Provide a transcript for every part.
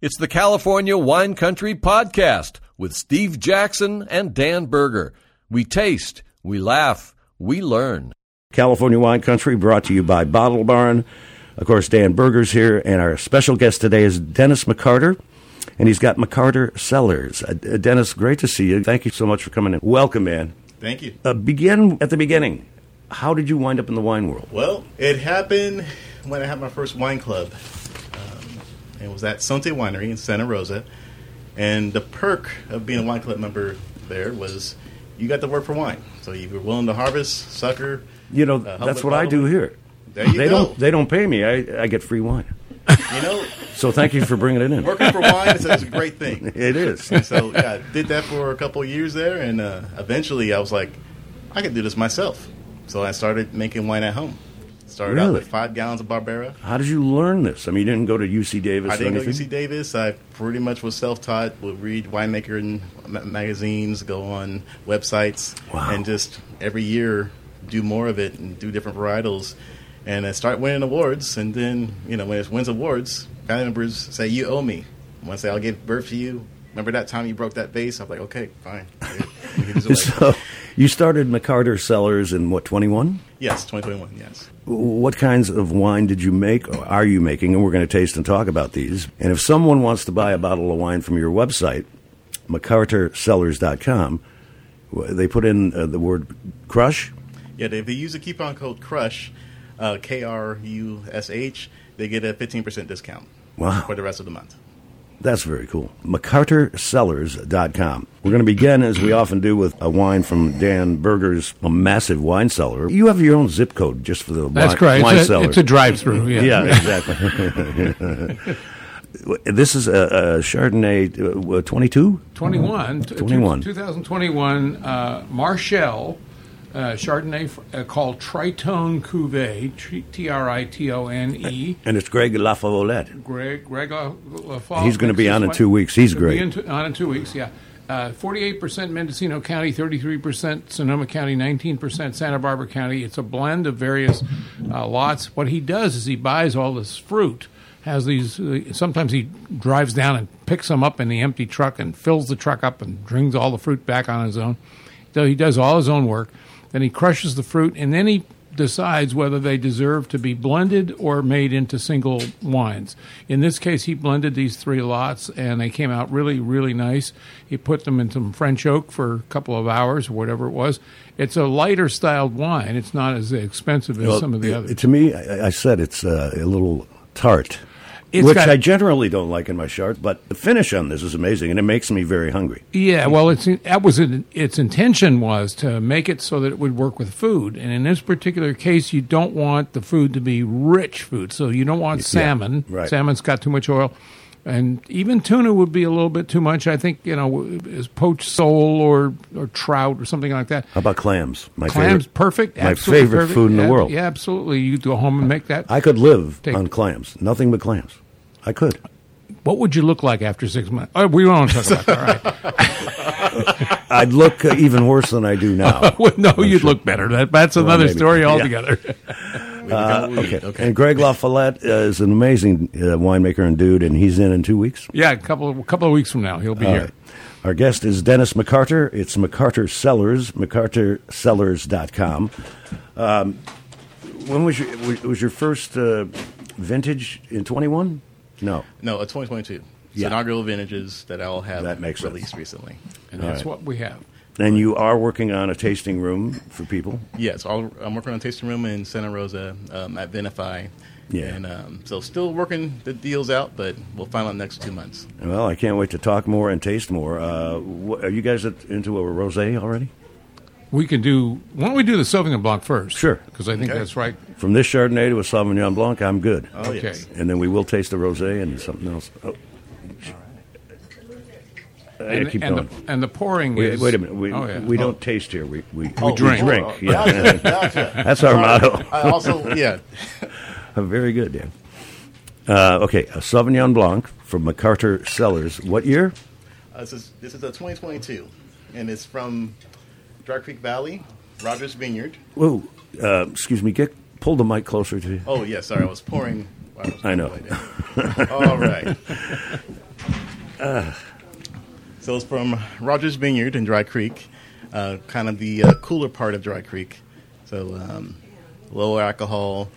It's the California Wine Country Podcast with Steve Jaxon and Dan Berger. We taste, we laugh, we learn. California Wine Country brought to you by Bottle Barn. Of course, Dan Berger's here, and our special guest today is Dennis McCarter, and he's got McCarter Cellars. Uh, uh, Dennis, great to see you. Thank you so much for coming in. Welcome, man. Thank you. Uh, begin at the beginning. How did you wind up in the wine world? Well, it happened when I had my first wine club. It was at Sante Winery in Santa Rosa. And the perk of being a wine club member there was you got to work for wine. So you were willing to harvest, sucker. You know, Uh, that's what I do here. They go. don't. They don't pay me. I, I get free wine. You know, So thank you for bringing it in. working for wine is, is a great thing. It is. And so yeah, I did that for a couple of years there, and uh, eventually I was like, I could do this myself. So I started making wine at home. Started out with five gallons of Barbera. How did you learn this? I mean, you didn't go to UC Davis I didn't go to? UC Davis. I pretty much was self-taught. Would read winemaker and ma- magazines, go on websites, Wow. and just every year do more of it and do different varietals, and I start winning awards. And then you know when it wins awards, family members say you owe me. Say I'll give birth to you. Remember that time you broke that vase? I'm like, okay, fine. We can do it later. So you started McCarter Cellars in what, 21? yes, 2021. Yes. What kinds of wine did you make or are you making? And we're going to taste and talk about these. And if someone wants to buy a bottle of wine from your website, McCarterCellars.com, they put in uh, the word crush. Yeah, if they use a coupon code CRUSH, uh, K R U S H, they get a 15% discount Wow. for the rest of the month. That's very cool. McCarterCellars.com. We're going to begin, as we often do, with a wine from Dan Berger's a massive wine cellar. You have your own zip code just for the That's wine, correct. wine It's a, cellar. it's a drive-through. Yeah. Yeah, exactly. this is a, a Chardonnay uh, 22? 21. t- 21. 2021 uh, Marshall uh, Chardonnay uh, called Tritone Cuvée, T R I T O N E. And it's Greg LaFollette. Greg, Greg La- LaFalle He's gonna be on in two weeks. He's He'll be great. in two- on in two weeks, yeah. Uh, 48% Mendocino County, 33% Sonoma County, 19% Santa Barbara County. It's a blend of various uh, lots. What he does is he buys all this fruit, has these, uh, sometimes he drives down and picks them up in the empty truck and fills the truck up and brings all the fruit back on his own. So he does all his own work. Then he crushes the fruit and then he decides whether they deserve to be blended or made into single wines. In this case, he blended these three lots and they came out really, really nice. He put them in some French oak for a couple of hours or whatever it was. It's a lighter styled wine. It's not as expensive as Well, some of the others. To me, I, said it's a little tart, It's which got- I generally don't like in my Chard, but the finish on this is amazing, and it makes me very hungry. Yeah, well, it's that was it, its intention was to make it so that it would work with food, and in this particular case, you don't want the food to be rich food, so you don't want salmon. right. Salmon's got too much oil, and even tuna would be a little bit too much. I think you know, is poached sole or or trout or something like that. How about clams? My Clams, favorite. perfect. my favorite perfect. food in the Yeah, world. Yeah, absolutely. You go home and make that. I could live Take- on clams, nothing but clams. I could. what would you look like after six months? Oh, we to talk about that. All right. I'd look uh, even worse than I do now. Well, no, you'd look better. That, that's another maybe. story Yeah. altogether. Uh, okay. And Greg LaFollette uh, is an amazing uh, winemaker and dude, and he's in in two weeks. Yeah, a couple of, a couple of weeks from now, he'll be All here. right. Our guest is Dennis McCarter. It's McCarter Cellars, McCarterCellars.com. Um, when was your, was- was your first uh, vintage in 21? No. No, a 2022. It's Yeah. inaugural vintages that I'll have That makes sense. released recently. And that's right. what we have. And you are working on a tasting room for people? Yes, I'll, I'm working on a tasting room in Santa Rosa um, at Vinify. Yeah. And um, so still working the deals out, but we'll find out next two months. Well, I can't wait to talk more and taste more. Uh, wh- are you guys at, into a rosé already? We can do. Why don't we do the Sauvignon Blanc first? Sure. because I think Okay. that's right. From this Chardonnay to a Sauvignon Blanc, I'm good. Oh, Okay. yes. And then we will taste the rosé and something else. Oh. Uh, And, keep and going. the, and the pouring Wait, is. wait a minute. We, oh, yeah. we don't taste here. We, we, Oh, we drink. drink. Yeah. Gotcha, gotcha. That's our motto. I also, yeah. Very good, Dan. Uh, okay, a Sauvignon Blanc from McCarter Cellars. What year? Uh, this, is, this is a 2022, and it's from Dry Creek Valley, Rogers Vineyard. Whoa, uh, excuse me. Get pull the mic closer to you. Oh, yes, sorry, I was pouring. I, was I know. All right. So it's from Rogers Vineyard in Dry Creek, uh, kind of the uh, cooler part of Dry Creek. So um, lower alcohol,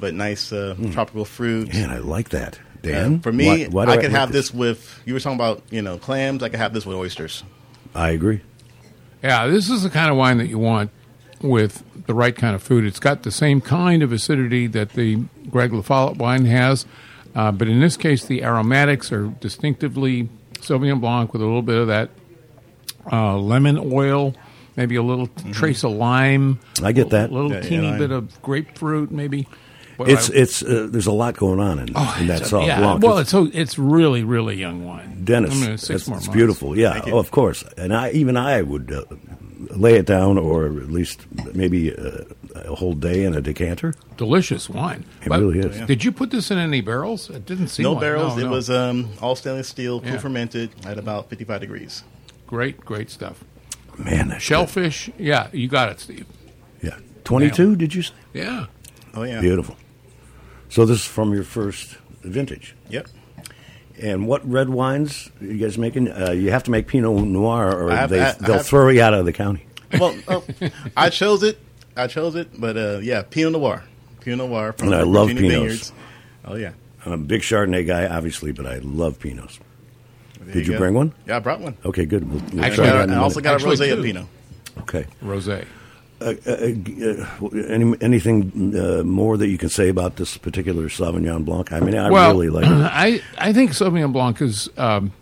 but nice uh, tropical fruit. Man, I like that. Uh, Dan, for me, why- why do I like could have this with. You were talking about you know clams. I could have this with oysters. I agree. Yeah, this is the kind of wine that you want with the right kind of food. It's got the same kind of acidity that the Greg LaFollette wine has, uh, but in this case, the aromatics are distinctively Sauvignon Blanc with a little bit of that uh, lemon oil, maybe a little trace of lime. I get that. A little Yeah, yeah, teeny lime. bit of grapefruit, maybe. What It's I- it's uh, there's a lot going on in, in that a- Sauv yeah, Blanc. Well, it's so it's really really young wine. Dennis, I mean, six it's, it's months. beautiful. Yeah, oh, of course. And I even I would uh, lay it down, or at least maybe uh, a whole day in a decanter. delicious wine. It But really is. Did you put this in any barrels? It didn't seem No like- barrels. no, barrels. it no. was um, all stainless steel, Yeah. cool fermented at about 55 degrees. great, great stuff. Man, that's Shellfish, yeah, you got it, Steve. Yeah, twenty-two. Did you say? Yeah, Oh yeah. Beautiful. So this is from your first vintage. Yep. And what red wines are you guys making? Uh, you have to make Pinot Noir, or have- they, I- I they'll have- throw you out of the county. Well, oh, I chose it. I chose it, but uh, yeah, Pinot Noir. Pinot Noir from And I the love Virginia Pinots. Vineyards. Oh yeah. I'm a big Chardonnay guy, obviously, but I love Pinots. There Did you go. bring one? Yeah, I brought one. Okay, good. We'll, we'll Actually, try I, that in also minute. got a rosé of Pinot. okay. rosé. Uh, uh, uh, any, anything uh, more that you can say about this particular Sauvignon Blanc? I mean, I well, really like it. I I think Sauvignon Blanc is um,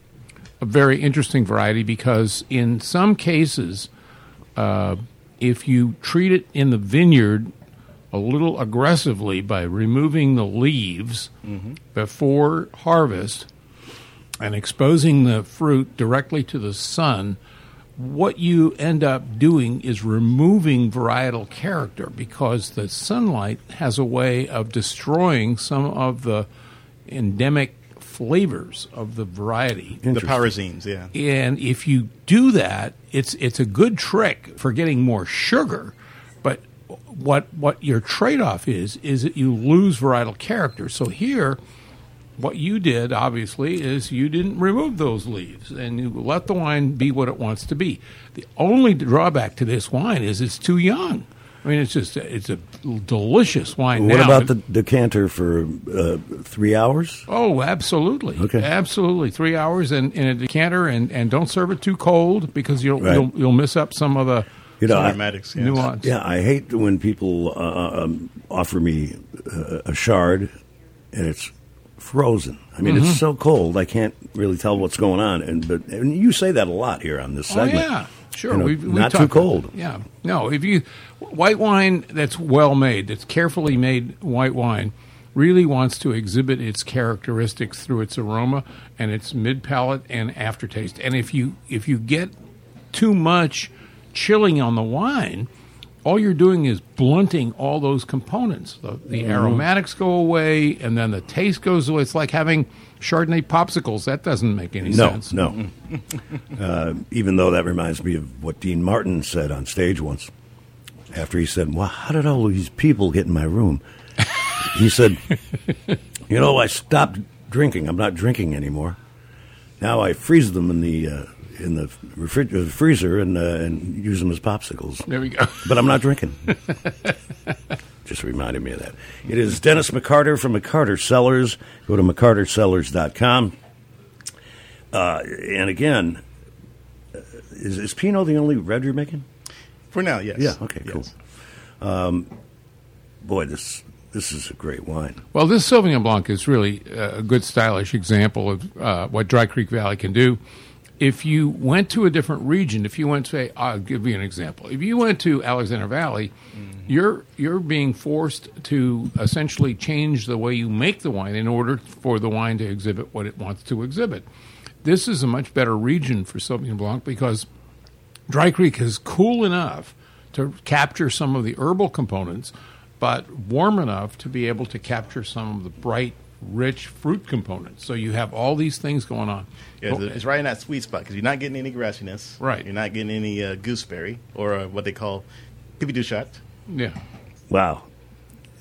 a very interesting variety because in some cases, uh, if you treat it in the vineyard a little aggressively by removing the leaves mm-hmm. before harvest and exposing the fruit directly to the sun, what you end up doing is removing varietal character because the sunlight has a way of destroying some of the endemic flavors of the variety. The pyrazines, yeah. And if you do that, it's it's a good trick for getting more sugar, but what what your trade-off is is that you lose varietal character. So here what you did obviously is you didn't remove those leaves and you let the wine be what it wants to be. The only drawback to this wine is it's too young. I mean, it's just it's a delicious wine. What now. about the decanter for uh, three hours? Oh, absolutely. Okay. Absolutely. Three hours in, in a decanter, and, and don't serve it too cold because you'll Right. you'll, you'll miss up some of the You know, I- aromatics, yeah. nuance. Yeah, I hate when people uh, um, offer me uh, a Chard and it's frozen. I mean, Mm-hmm. it's so cold I can't really tell what's going on. And but and you say that a lot here on this segment. Oh segment. yeah, sure. You know, we've, we've not too cold. Yeah, no. If you white wine that's well made, that's carefully made white wine, really wants to exhibit its characteristics through its aroma and its mid palate and aftertaste. And if you if you get too much chilling on the wine, all you're doing is blunting all those components. The, the aromatics go away, and then the taste goes away. It's like having Chardonnay popsicles. That doesn't make any No, sense. no. uh, even though that reminds me of what Dean Martin said on stage once. After he said, "Well, how did all these people get in my room?" he said, "You know, I stopped drinking. I'm not drinking anymore. Now I freeze them in the uh, in the refri- uh, freezer and uh, and use them as popsicles. There we go. But I'm not drinking." Just reminded me of that. It is Dennis McCarter from McCarter Cellars. Go to McCarterCellars.com. Uh, and again, uh, is, is Pinot the only red you're making? For now, yes. Yeah, okay, cool. Yes. Boy, this this is a great wine. Well, this Sauvignon Blanc is really a good stylish example of uh, what Dry Creek Valley can do. If you went to a different region, if you went, say, I'll give you an example. If you went to Alexander Valley, mm-hmm. you're you're being forced to essentially change the way you make the wine in order for the wine to exhibit what it wants to exhibit. This is a much better region for Sauvignon Blanc because Dry Creek is cool enough to capture some of the herbal components, but warm enough to be able to capture some of the bright, rich fruit components. So you have all these things going on. Yeah, it's, it's right in that sweet spot because you're not getting any grassiness. Right. You're not getting any uh, gooseberry or uh, what they call pipi du chat. yeah. Wow.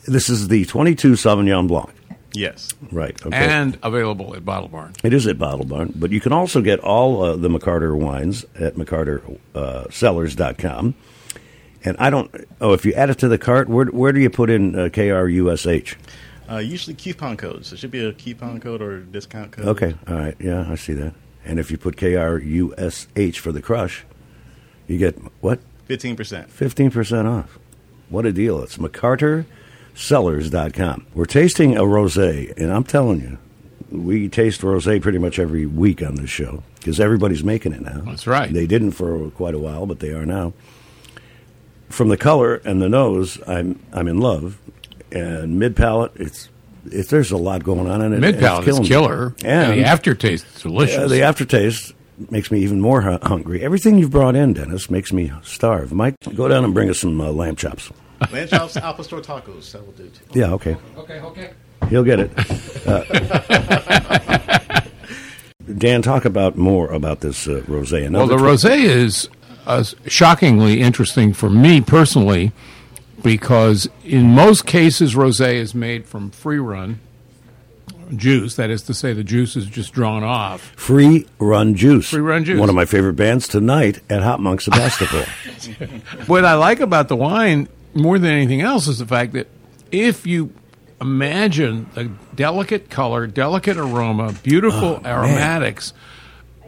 This is the 22 Sauvignon Blanc. Yes. Right. Okay. and available at Bottle Barn. It is at Bottle Barn, but you can also get all uh, the McCarter wines at McCarterCellars.com. And I don't. Oh, if you add it to the cart, where where do you put in uh, KRUSH? Uh, usually coupon codes. It should be a coupon code or a discount code. Okay, all right, yeah, I see that. And if you put KRUSH for the crush, you get what? 15%. Fifteen percent off. What a deal! It's McCarterCellars.com. We're tasting a rosé, and I'm telling you, we taste rosé pretty much every week on this show because everybody's making it now. That's right. They didn't for quite a while, but they are now. From the color and the nose, I'm I'm in love. And mid palate, it's it's there's a lot going on in it. Mid palate is killing me. killer, And, and the aftertaste is delicious. uh, the aftertaste makes me even more hu- hungry. Everything you've brought in, Dennis, makes me starve. Mike, go down and bring us some uh, lamb chops. lamb Chops Alpha Store Tacos. That will do too. Yeah, okay. okay, okay. He'll get it. Uh, Dan, talk about more about this uh, rosé. Well, the tw- rosé is uh, shockingly interesting for me personally because in most cases rosé is made from free run juice. That is to say, the juice is just drawn off. Free Run Juice. Free Run Juice. One of my favorite bands tonight at Hop Monk Sebastopol. What I like about the wine more than anything else is the fact that if you imagine the delicate color, delicate aroma, beautiful oh, aromatics,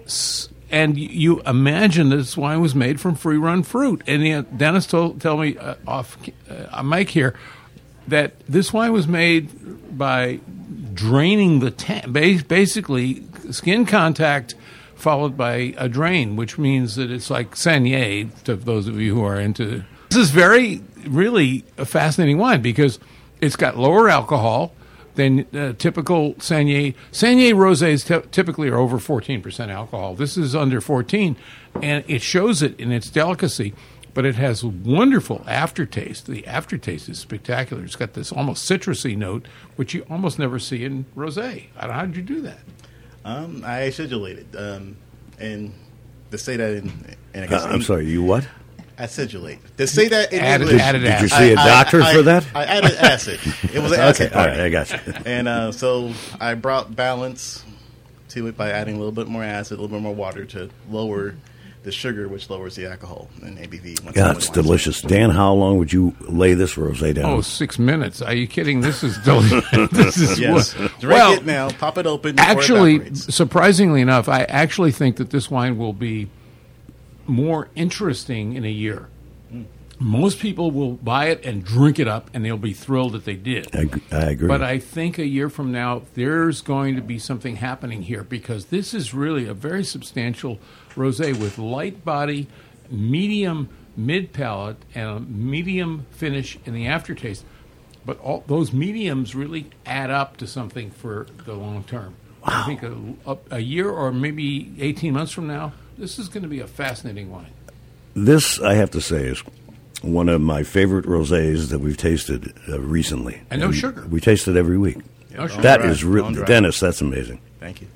s- and you imagine this wine was made from free run fruit. And Dennis told tell me uh, off uh, mic here that this wine was made by draining the tank, basically skin contact followed by a drain, which means that it's like Saignée to those of you who are into. This is very, really a fascinating wine because it's got lower alcohol than uh, typical Saignée. Saignée rosés ty- typically are over 14% alcohol. This is under 14, and it shows it in its delicacy but it has wonderful aftertaste. The aftertaste is spectacular. It's got this almost citrusy note, which you almost never see in rosé. I don't know how did you do that? Um, I acidulated. Um, and to say that in, in I Uh, I'm sorry, you what? Acidulate. To say that in Added- English, added Did you see a I- doctor I- for that? I added acid. It was an Okay, acid all right. I got you. And uh, so I brought balance to it by adding a little bit more acid, a little bit more water to lower the sugar, which lowers the alcohol and ABV. once Yeah, the it's wine's- delicious. Dan, how long would you lay this rosé down? Oh, six minutes. Are you kidding? This is delicious. this is Yes. wo- Drink well, it now. Pop it open. before it actually, surprisingly enough, I actually think that this wine will be more interesting in a year. Most people will buy it and drink it up, and they'll be thrilled that they did. I, I agree. But I think a year from now, there's going to be something happening here because this is really a very substantial rosé with light body, medium mid palate, and a medium finish in the aftertaste. But all those mediums really add up to something for the long term. Wow. I think a, a, a year or maybe 18 months from now, this is going to be a fascinating wine. this, I have to say, is one of my favorite rosés that we've tasted uh, recently. And no sugar. We taste it every week. No sugar. That Don't is dry. real. Don't dry. Dennis, that's amazing. Thank you.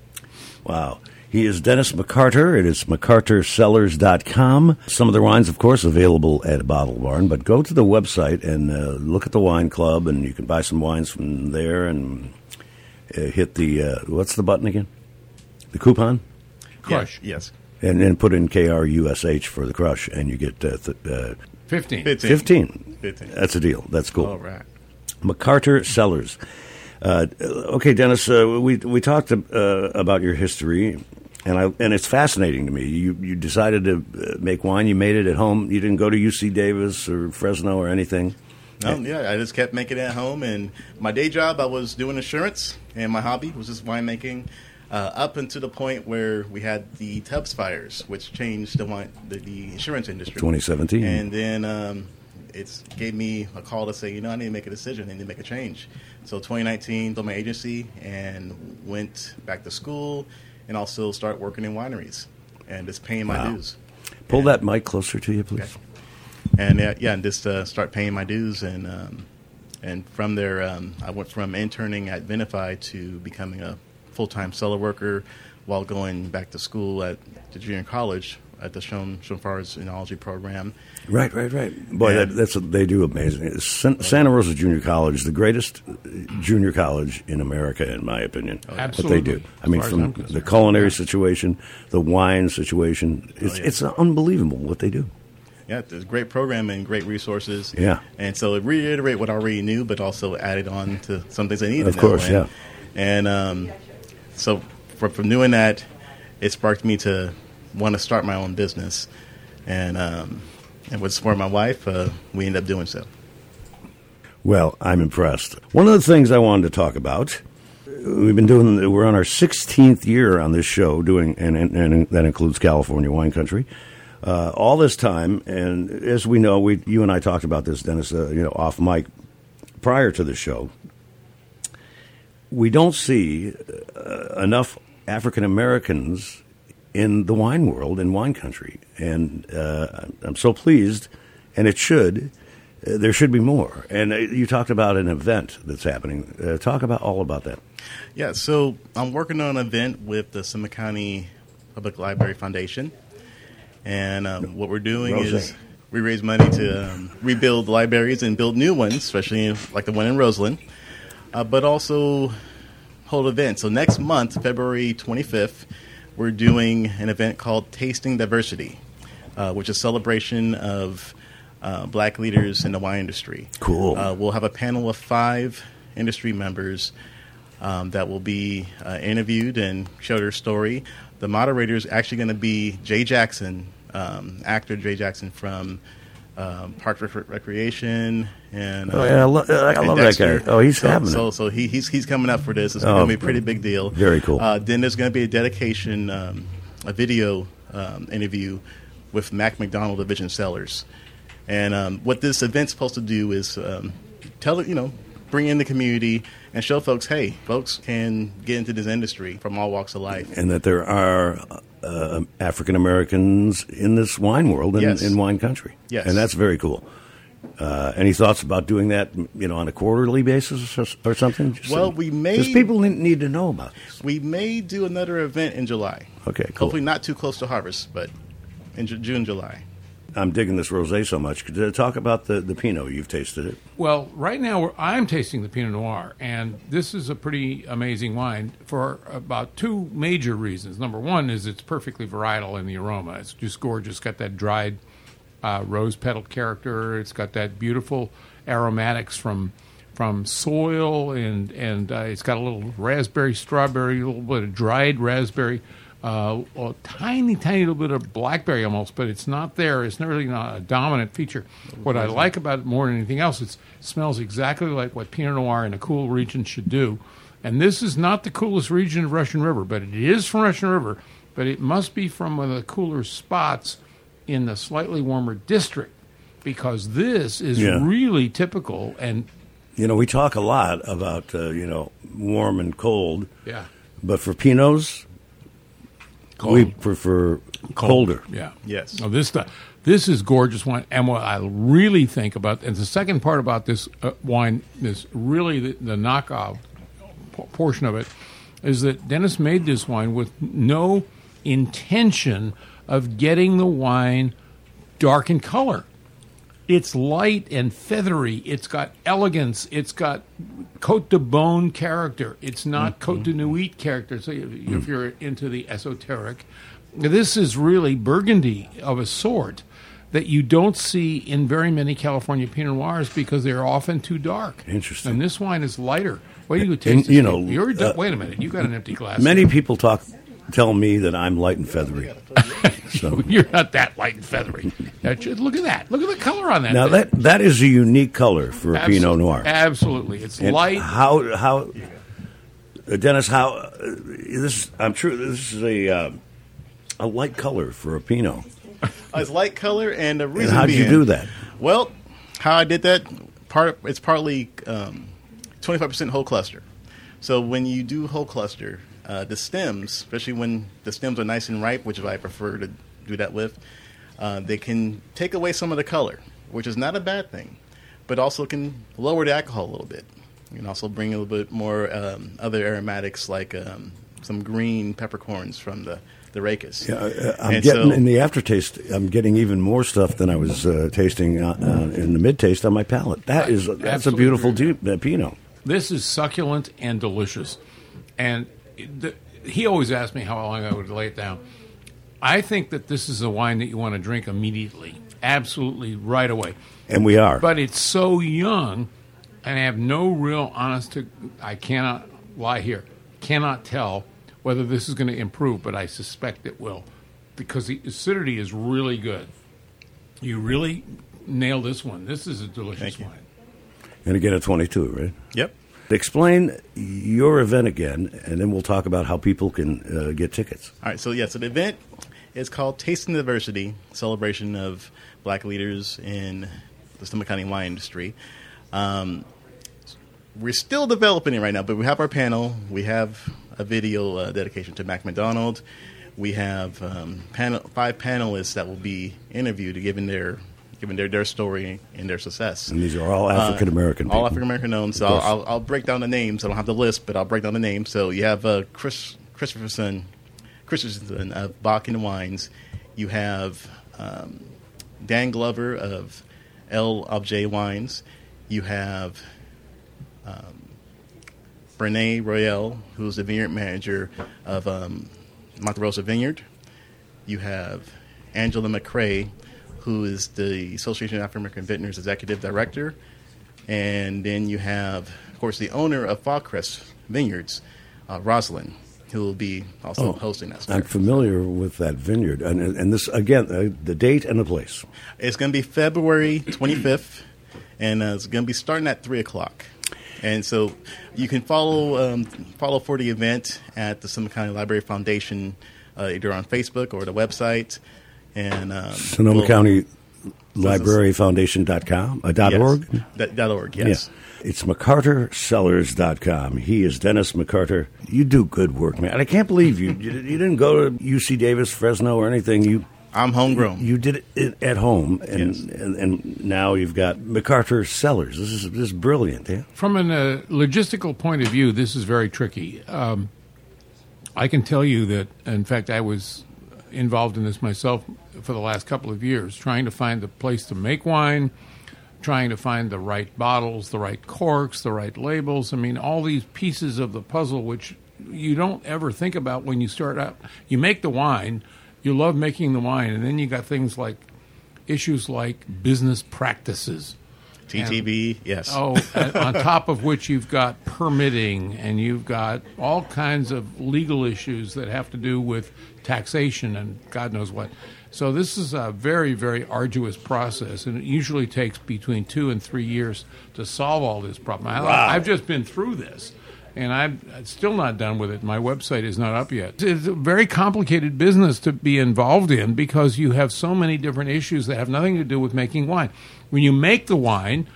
Wow. He is Dennis McCarter. It is McCarterCellars.com. Some of the wines, of course, available at Bottle Barn, but go to the website and uh, look at the wine club, and you can buy some wines from there and uh, hit the, uh, what's the button again? The coupon? Crush. Yes. And then put in KRUSH for the crush, and you get uh, th- uh, 15. 15. 15. 15. That's a deal. That's cool. All right. McCarter Cellars. Uh, okay, Dennis, uh, we we talked uh, about your history, and I and it's fascinating to me. You you decided to uh, make wine. You made it at home. You didn't go to UC Davis or Fresno or anything. No, yeah, I just kept making it at home. And my day job, I was doing insurance, and my hobby was just winemaking. Uh, up until the point where we had the Tubbs fires, which changed the the, the insurance industry. 2017. And then um, it gave me a call to say, you know, I need to make a decision. I need to make a change. So 2019, told my agency and went back to school, and also start working in wineries and just paying my Wow. dues. Pull that mic closer to you, please. Okay. and uh, yeah, and just uh, start paying my dues, and um, and from there, um, I went from interning at Vinify to becoming a full time cellar worker, while going back to school at the junior college at the Shone Schoenfar's enology program. Right, right, right. Boy, Yeah. that, that's they do amazing. San, Santa Rosa Junior College is the greatest junior college in America, in my opinion. What they Absolutely. do. I mean, from the culinary situation, the wine situation, it's yeah. it's unbelievable what they do. Yeah, there's great program and great resources. Yeah. and so it reiterate what I already knew, but also added on to some things I needed. Of course, yeah. And um, so from, from doing that, it sparked me to want to start my own business, and um, and with support of my wife, uh, we ended up doing so. Well, I'm impressed. One of the things I wanted to talk about, we've been doing, we're on our 16th year on this show, doing, and, and, and that includes California wine country. Uh, all this time, and as we know, we, you and I talked about this, Dennis, uh, you know, off mic prior to the show. We don't see uh, enough African Americans in the wine world, in wine country, and uh, I'm so pleased, and it should. Uh, there should be more. And uh, you talked about an event that's happening. Uh, talk about all about that. Yeah, so I'm working on an event with the Sonoma County Public Library Foundation, and um, what we're doing Rose. is we raise money to um, rebuild libraries and build new ones, especially like the one in Roseland, uh, but also hold events. So next month, February 25th, we're doing an event called Tasting Diversity, uh, which is a celebration of uh, black leaders in the wine industry. Cool. Uh, we'll have a panel of five industry members um, that will be uh, interviewed and share their story. The moderator is actually going to be Jay Jackson, um, actor Jay Jackson from um, Park Rec- Recreation and Oh, yeah, I lo- I and love that guy. Oh, he's so, having it. so so he, he's he's coming up for this. It's Oh, going to be a pretty big deal. very cool. Uh, then there's going to be a dedication, um, a video um, interview with Mac McDonald of Vision Cellars. And um, what this event's supposed to do is um, tell it, you know, bring in the community and show folks, hey, folks can get into this industry from all walks of life. And that there are uh, African Americans in this wine world and Yes. in wine country. Yes. And that's very cool. Uh, any thoughts about doing that, you know, on a quarterly basis or, or something? Just Well, we may- because people need- to know about this. We may do another event in July. Okay, cool. Hopefully not too close to harvest, but in Ju- June, July. I'm digging this rosé so much. You talk about the, the Pinot? You've tasted it. Well, right now I'm tasting the Pinot Noir, and this is a pretty amazing wine for about two major reasons. Number one is it's perfectly varietal in the aroma. It's just gorgeous. It's got that dried uh, rose petal character. It's got that beautiful aromatics from from soil, and and uh, it's got a little raspberry, strawberry, a little bit of dried raspberry. Uh, a tiny, tiny little bit of blackberry almost, but it's not there. It's not really not a dominant feature. What I like about it more than anything else, it smells exactly like what Pinot Noir in a cool region should do. And this is not the coolest region of Russian River, but it is from Russian River. But it must be from one of the cooler spots in the slightly warmer district, because this is Yeah. really typical. And You know, we talk a lot about, uh, you know, warm and cold, yeah, but for Pinots, we prefer colder. Yeah. Yes. Oh, this stuff. This is gorgeous wine, and what I really think about, and the second part about this uh, wine is really the, the knockoff portion of it, is that Dennis made this wine with no intention of getting the wine dark in color. It's light and feathery. It's got elegance. It's got Cote de Beaune character. It's not mm-hmm. Cote de mm-hmm. Nuit character. So if, if mm-hmm. you're into the esoteric, this is really Burgundy of a sort that you don't see in very many California Pinot Noirs because they're often too dark. Interesting. And this wine is lighter. Wait till you And, taste you know, uh, wait a minute. You got an empty glass. Many people talk, tell me that I'm light and feathery. So You're not that light and feathery. Just Look at that. Look at the color on that. now thing. that that is a unique color for a Absol- Pinot Noir. Absolutely, it's And light. How how, uh, Dennis? How uh, this? I'm true. This is a uh, a light color for a Pinot. Uh, it's light color, and a And reason how did you do that? Well, how I did that part it's partly twenty five percent whole cluster. So when you do whole cluster, uh, the stems, especially when the stems are nice and ripe, which is what I prefer to do that with, uh, they can take away some of the color, which is not a bad thing, but also can lower the alcohol a little bit. You can also bring a little bit more um, other aromatics like um, some green peppercorns from the the rachis. Yeah, uh, I'm And getting so- in the aftertaste. I'm getting even more stuff than I was uh, tasting uh, uh, in the mid taste on my palate. That is that's a beautiful agree. deep, uh, Pinot. This is succulent and delicious. And the, he always asked me how long I would lay it down. I think that this is a wine that you want to drink immediately, absolutely right away. And we are. But it's so young, and I have no real honest. To, I cannot lie here. Cannot tell whether this is going to improve, but I suspect it will, because the acidity is really good. You really nail this one. This is a delicious wine. And again, a 22, right? Yep. Explain your event again, and then we'll talk about how people can uh, get tickets. All right, so yeah, so the event is called Tasting Diversity, celebration of black leaders in the Sonoma County wine industry. Um, we're still developing it right now, but we have our panel. We have a video uh, dedication to Mac McDonald. We have um, panel, five panelists that will be interviewed, giving their giving their, their story and their success. And these are all African American Uh, all. African American owned. So I'll. I'll, I'll break down the names. I don't have the list, but I'll break down the names. So you have uh, Chris Christopherson, Christensen of Bodkin Wines. You have um, Dan Glover of L Objet Wines. You have um, Brenae Royal, who's the vineyard manager of um, Monte Rosso Vineyard. You have Angela McCrae, who is the Association of African American Vintners Executive Director. And then you have, of course, the owner of Fallcrest Vineyards, uh, Rosalind, who will be also hosting us. I'm familiar with that vineyard, and and this again, uh, the date and the place. It's going to be February 25th, and uh, it's going to be starting at three o'clock. And so you can follow um, follow for the event at the Sonoma County Library Foundation, uh, either on Facebook or the website. And um, Sonoma we'll- County Library Foundation.com, uh, dot yes, org. That, dot org. Yes. Yeah. It's McCarterCellars.com. He is Dennis McCarter. You do good work, man. I can't believe you, you you didn't go to UC Davis, Fresno, or anything. You I'm homegrown. you did it at home, and, Yes. and, and now you've got McCarter Cellars. This is this is brilliant. Yeah. From a uh, logistical point of view, this is very tricky. Um, I can tell you that, in fact, I was involved in this myself for the last couple of years, trying to find the place to make wine, trying to find the right bottles, the right corks, the right labels. I mean, all these pieces of the puzzle, which you don't ever think about when you start out. You make the wine, you love making the wine, and then you got things like issues like business practices. TTB. Yes. Oh, on top of which you've got permitting and you've got all kinds of legal issues that have to do with taxation and God knows what. So this is a very, very arduous process, and it usually takes between two and three years to solve all this problem. I, I've just been through this, and I'm still not done with it. My website is not up yet. It's a very complicated business to be involved in because you have so many different issues that have nothing to do with making wine. When you make the wine,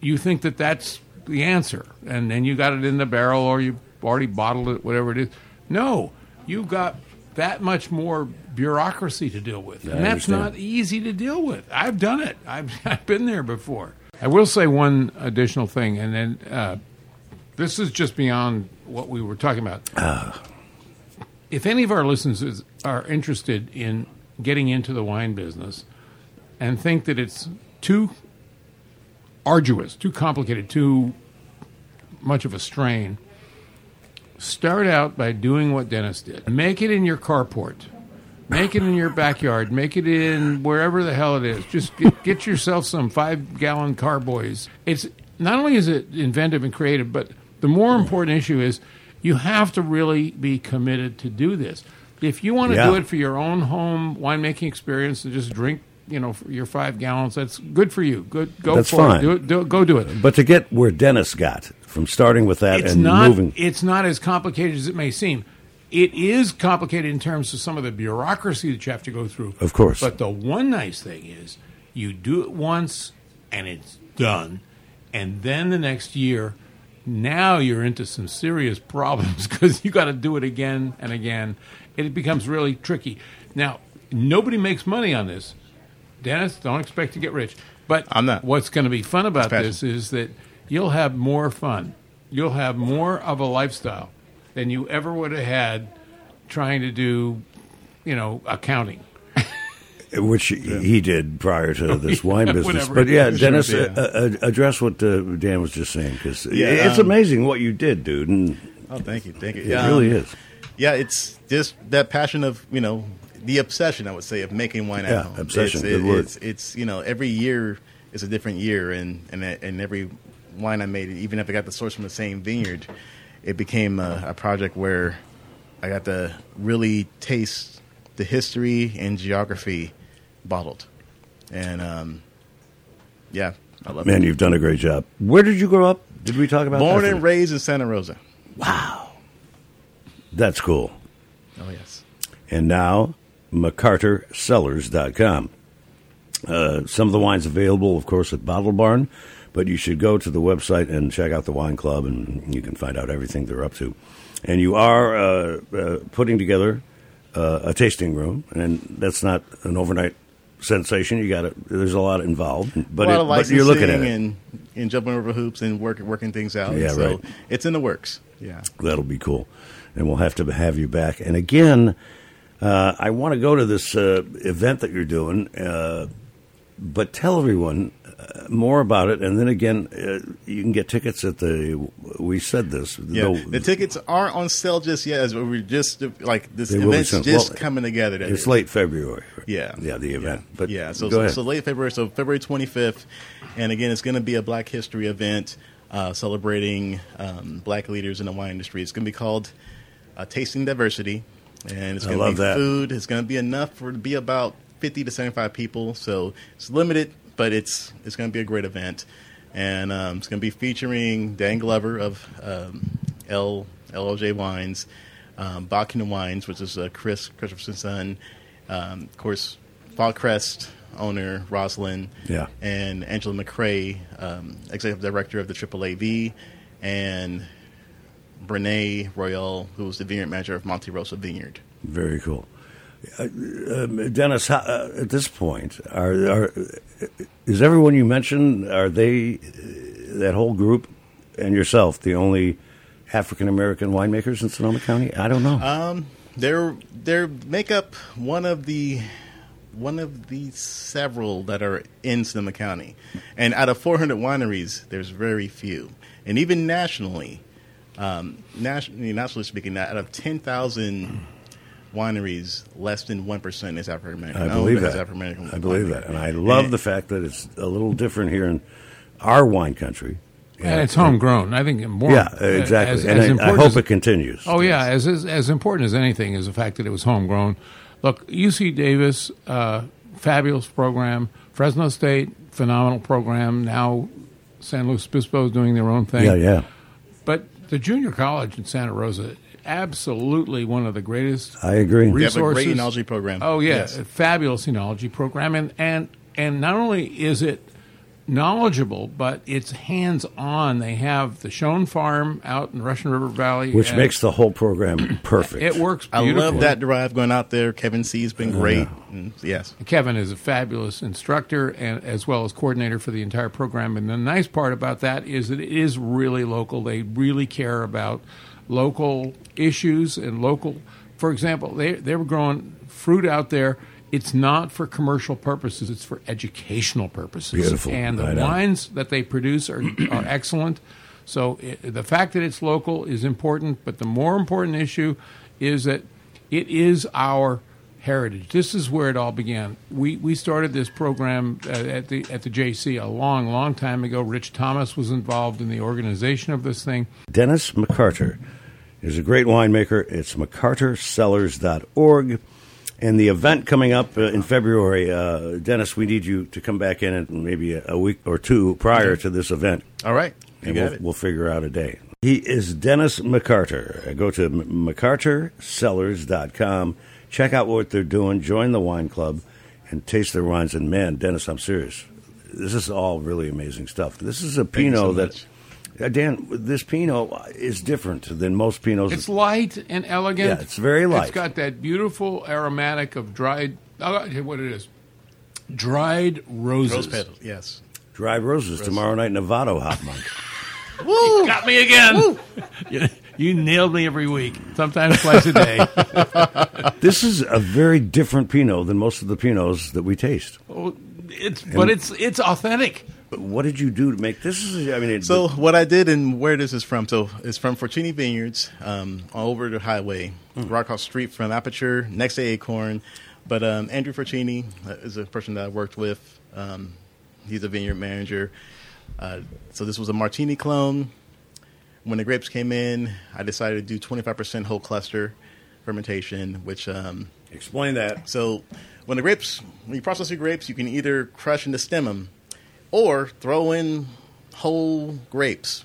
you think that that's the answer, and then you got it in the barrel or you already bottled it, whatever it is. No, you've got that much more bureaucracy to deal with, and that's not easy to deal with. I've done it. I've I've been there before. I will say one additional thing, and then uh, this is just beyond what we were talking about. If any of our listeners are interested in getting into the wine business and think that it's too arduous, too complicated, too much of a strain, start out by doing what Dennis did. Make it in your carport. Make it in your backyard. Make it in wherever the hell it is. Just get, get yourself some five gallon carboys. It's not only is it inventive and creative, but the more important issue is you have to really be committed to do this. If you want to Yeah. do it for your own home winemaking experience and just drink, you know, your five gallons, that's good for you. Good, go That's for fine. it. Do it. Do. Go do it But to get where Dennis got from starting with that it's and not moving, it's not as complicated as it may seem. It is complicated in terms of some of the bureaucracy that you have to go through. Of course. But the one nice thing is you do it once and it's done. And then the next year, now you're into some serious problems because you got to do it again and again. It becomes really tricky. Now, nobody makes money on this. Dennis, don't expect to get rich. But I'm not. what's going to be fun about this is that you'll have more fun. You'll have more of a lifestyle. than you ever would have had trying to do, you know, accounting. which he did prior to this wine business. Whatever But yeah, is. Dennis, Sure, uh, uh, address what uh, Dan was just saying because Yeah, it's um, amazing what you did, dude, and Oh, thank you, thank you. it Um, really is. Yeah, it's just that passion of you know the obsession. I would say of making wine at Yeah, home. obsession, It's, good word. it's, it's you know every year is a different year, and and and every wine I made, even if I got the source from the same vineyard, it became a, a project where I got to really taste the history and geography bottled, and um, yeah, I love it. Man, it. you've done a great job. Where did you grow up? Did we talk about Born that? and raised in Santa Rosa. Wow, that's cool. Oh yes. And now, McCarterCellars.com. Uh, some of the wines available, of course, at Bottle Barn, but you should go to the website and check out the wine club, and you can find out everything they're up to. And you are uh, uh, putting together uh, a tasting room, and that's not an overnight sensation. You got to. There's a lot involved, but, a lot it- of but you're looking at it. and, and jumping over hoops and working working things out. Yeah, so right. It's in the works. Yeah. That'll be cool. And we'll have to have you back. And again, uh, I want to go to this uh, event that you're doing, uh, but tell everyone uh, more about it. And then again, uh, you can get tickets at the. We said this. Yeah, though- the tickets aren't on sale just yet. As we're just like this event's just Well, coming together. it's late February. Yeah, yeah, the event. But yeah, so so, so late February, so February 25th, and again, it's going to be a Black History event uh, celebrating um, Black leaders in the wine industry. It's going to be called uh, Tasting Diversity, and it's going to be that. food. It's going to be enough for to be about 50 to 75 people, so it's limited, but it's it's going to be a great event, and um, it's going to be featuring Dan Glover of um, L LOJ Wines. Um, Bodkin Wines, which is uh, Chris Christopherson's son, um, of course, Fallcrest owner Rosalind, Yeah. and Angela McCrae, um, executive director of the AAAV, and Brenae Royal, who was the vineyard manager of Monte Rosso Vineyard. Very cool. Uh, um, Dennis, how, uh, at this point, are, are is everyone you mentioned are they uh, that whole group and yourself the only African American winemakers in Sonoma County? I don't know. Um, they're they're make up one of the one of the several that are in Sonoma County, and out of 400 wineries, there's very few, and even nationally, um, nationally, nationally speaking, out of 10,000 wineries, less than one percent is African American. I believe that. African American. I believe that, and I love And- the fact that it's a little different here in our wine country. And it's homegrown. I think more. Yeah, exactly. as- and as I, I hope as- it continues. Oh yeah, as, as as important as anything is the fact that it was homegrown. Look, UC Davis, uh, fabulous program. Fresno State, phenomenal program. Now, San Luis Obispo is doing their own thing. yeah, yeah. But the junior college in Santa Rosa, absolutely one of the greatest I agree. They have a great enology program. Oh yeah, Yes. a fabulous enology program, and and and not only is it knowledgeable, but it's hands on. They have the Shone Farm out in Russian River Valley, Which makes the whole program perfect. it works. I love that drive going out there. Kevin C's been great. Mm, and yes. Kevin is a fabulous instructor and as well as coordinator for the entire program. And the nice part about that is that it is really local. They really care about local issues and local. For example, they they were growing fruit out there. It's not for commercial purposes; it's for educational purposes. Beautiful. And the Right on. wines that they produce are are excellent. So it, the fact that it's local is important, but the more important issue is that it is our heritage. This is where it all began. We we started this program uh, at the at the JC a long long time ago. Rich Thomas was involved in the organization of this thing. Dennis McCarter is a great winemaker. It's mccartercellars.org. And the event coming up uh, in February, uh, Dennis, we need you to come back in at maybe a, a week or two prior to this event. All right. You and we'll, it. we'll figure out a day. He is Dennis McCarter. Uh, Go to M- McCarterCellars.com. Check out what they're doing. Join the wine club and taste their wines. And man, Dennis, I'm serious. This is all really amazing stuff. This is a Pinot so that, Uh, Dan, this Pinot is different than most Pinots. It's light and elegant. Yeah, it's very light. It's got that beautiful aromatic of dried. I'll tell you what it is. Dried roses. Rose petals. Yes. Dried roses tomorrow night, Novato Hop Monk. Woo! Got me again. you, You nailed me every week, sometimes twice a day. This is a very different Pinot than most of the Pinots that we taste. Oh, It's but it's it's authentic. But what did you do to make this? Is I mean, it, So what I did and where this is from, so it's from Fortini Vineyards, um, over the highway, across the street from Aperture, next to Acorn. But um, Andrew Fortini uh, is a person that I worked with. Um, he's a vineyard manager. Uh, so this was a Martini clone. When the grapes came in, I decided to do 25% whole cluster fermentation, which um, explain that. so when the grapes, when you process your grapes, you can either crush and stem them, or throw in whole grapes.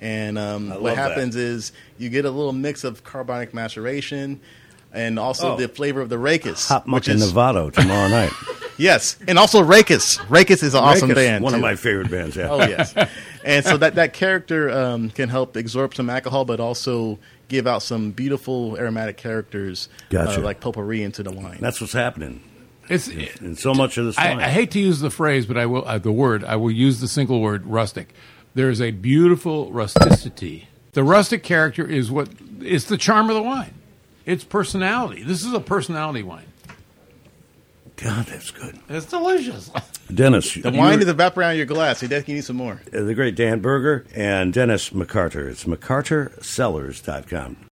And um, what happens is you get a little mix of carbonic maceration, and also Oh. the flavor of the rachis, Hop Monk in is Novato tomorrow night. yes, and also rachis. Racus is an awesome band. One of my favorite bands. Yeah. Oh yes, and so that that character um, can help absorb some alcohol, but also give out some beautiful aromatic characters, Gotcha. uh, like potpourri into the wine. That's what's happening It's in so much of this I. I hate to use the phrase, but I will uh, the word. I will use the single word rustic. There is a beautiful rusticity. The rustic character is what is the charm of the wine. It's personality. This is a personality wine. God, that's good. It's delicious. Dennis, The wine is evaporating out of your glass. You definitely need some more. the great Dan Berger and Dennis McCarter. It's McCarterCellars.com.